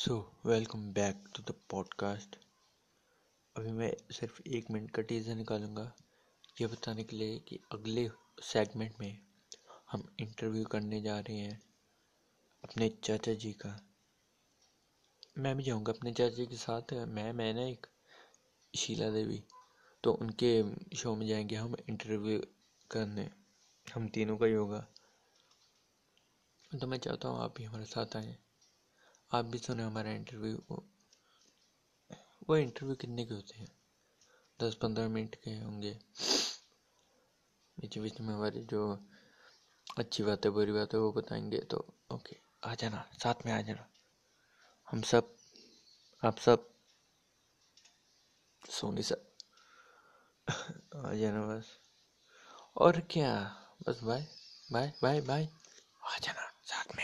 So welcome back to the podcast अभी मैं सिर्फ़ एक मिनट का टीज़र निकालूँगा। ये बताने के लिए कि अगले सेगमेंट में हम इंटरव्यू करने जा रहे हैं अपने चाचा जी का। मैं भी जाऊँगा अपने चाचा जी के साथ। मैं मैं ना एक शीला देवी। तो उनके शो में जाएँगे हम इंटरव्यू करने। हम तीनों का ही होगा। तो मैं चाहता हूँ आप भी हमारे साथ आएँ। आप भी सुने हमारा इंटरव्यू वो इंटरव्यू कितने के होते हैं? दस पंद्रह मिनट के होंगे। बीच बीच में हमारी जो अच्छी बात, बुरी बात वो बताएँगे तो ओके आ जाना, साथ में आ जाना। हम सब, आप सब, सोनी सर, आ जाना बस। और क्या? बस बाय बाय बाय बाय आ जाना, साथ में।